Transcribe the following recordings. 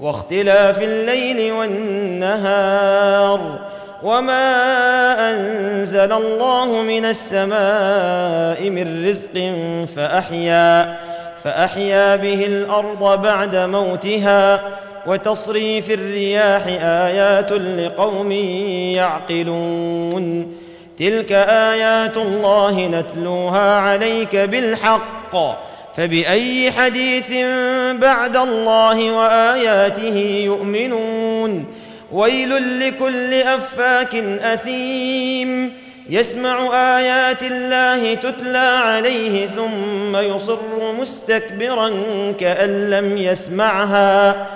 واختلاف الليل والنهار وما أنزل الله من السماء من رزق فأحيا فأحيا به الأرض بعد موتها وتصريف الرياح آيات لقوم يعقلون. تلك آيات الله نتلوها عليك بالحق. فبأي حديث بعد الله وآياته يؤمنون؟ ويل لكل أفاك أثيم. يسمع آيات الله تتلى عليه ثم يصر مستكبرا كأن لم يسمعها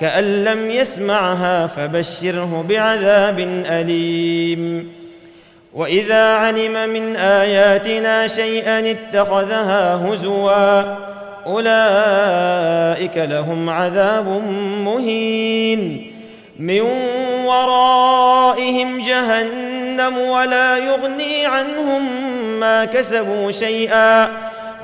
كأن لم يسمعها فبشره بعذاب أليم. وإذا علم من آياتنا شيئا اتخذها هزوا أولئك لهم عذاب مهين. من ورائهم جهنم ولا يغني عنهم ما كسبوا شيئا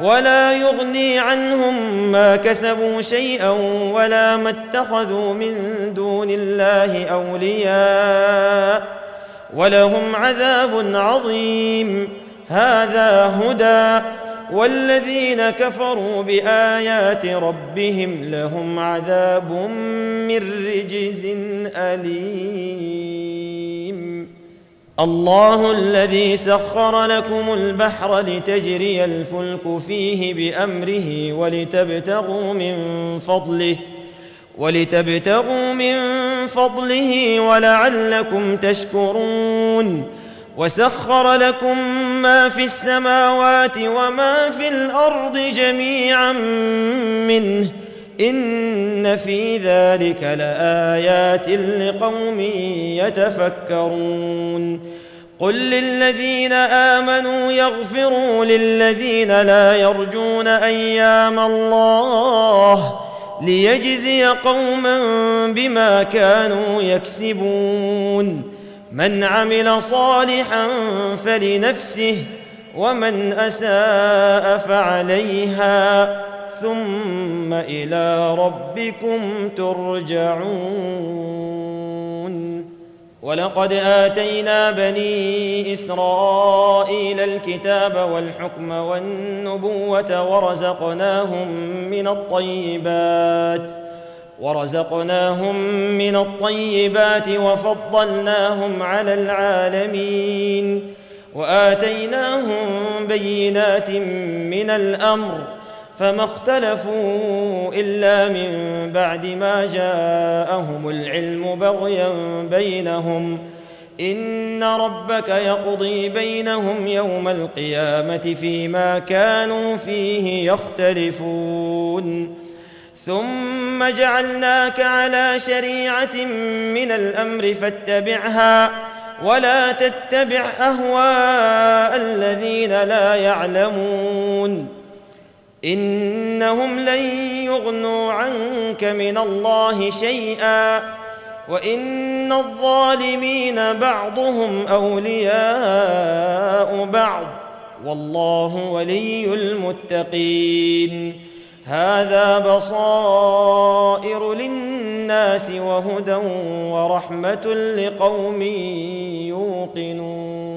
ولا يغني عنهم ما كسبوا شيئا ولا ما اتخذوا من دون الله أولياء. ولهم عذاب عظيم. هذا هدى. والذين كفروا بآيات ربهم لهم عذاب من رجز أليم. الله الذي سخر لكم البحر لتجري الفلك فيه بأمره ولتبتغوا من فضله ولتبتغوا من فضله ولعلكم تشكرون وسخر لكم ما في السماوات وما في الأرض جميعا منه إن في ذلك لآيات لقوم يتفكرون قل للذين آمنوا يغفروا للذين لا يرجون أيام الله ليجزي قوما بما كانوا يكسبون. من عمل صالحا فلنفسه ومن أساء فعليها. ثم إلى ربكم ترجعون. ولقد آتينا بني إسرائيل الكتاب والحكم والنبوة ورزقناهم من الطيبات ورزقناهم من الطيبات وفضلناهم على العالمين وآتيناهم بينات من الأمر فما اختلفوا إلا من بعد ما جاءهم العلم بغيا بينهم. إن ربك يقضي بينهم يوم القيامة فيما كانوا فيه يختلفون. ثم جعلناك على شريعة من الأمر فاتبعها ولا تتبع أهواء الذين لا يعلمون. إنهم لن يغنوا عنك من الله شيئا وإن الظالمين بعضهم أولياء بعض والله ولي المتقين هذا بصائر للناس وهدى ورحمة لقوم يوقنون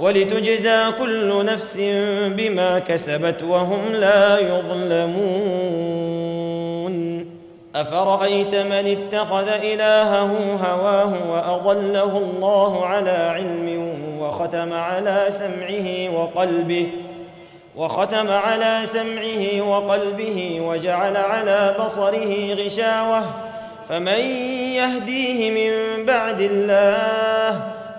ولتجزى كل نفس بما كسبت وهم لا يظلمون. أفرأيت من اتخذ إلهه هواه وأضله الله على علم وختم على سمعه وقلبه وختم على سمعه وقلبه وجعل على بصره غشاوة. فمن يهديه من بعد الله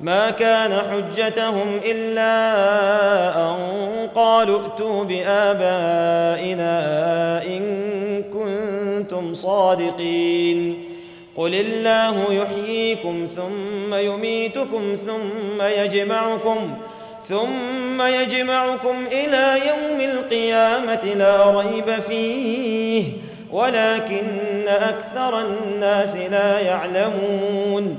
ما كان حجتهم إلا أن قالوا ائتوا بآبائنا إن كنتم صادقين. قل الله يحييكم ثم يميتكم ثم يجمعكم ثم يجمعكم إلى يوم القيامة لا ريب فيه ولكن أكثر الناس لا يعلمون.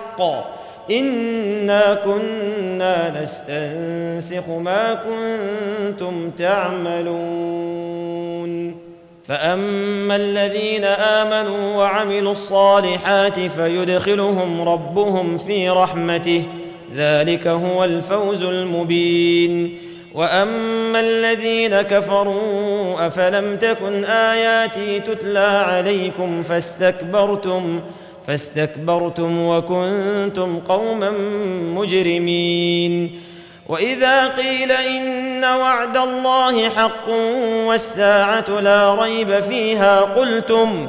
انا كنا نستنسخ ما كنتم تعملون. فاما الذين امنوا وعملوا الصالحات فيدخلهم ربهم في رحمته. ذلك هو الفوز المبين. واما الذين كفروا افلم تكن اياتي تتلى عليكم فاستكبرتم فاستكبرتم وكنتم قوما مجرمين. وإذا قيل إن وعد الله حق والساعة لا ريب فيها قلتم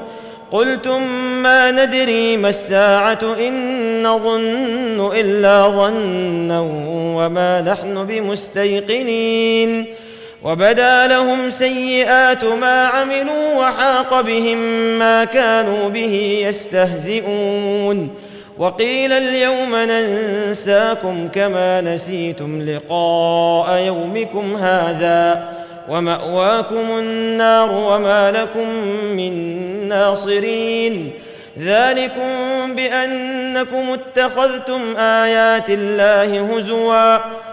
قلتم ما ندري ما الساعة إن نظن إلا ظنا وما نحن بمستيقنين. وبدا لهم سيئات ما عملوا وحاق بهم ما كانوا به يستهزئون. وقيل اليوم ننساكم كما نسيتم لقاء يومكم هذا. ومأواكم النار وما لكم من ناصرين. ذلكم بأنكم اتخذتم آيات الله هزوا.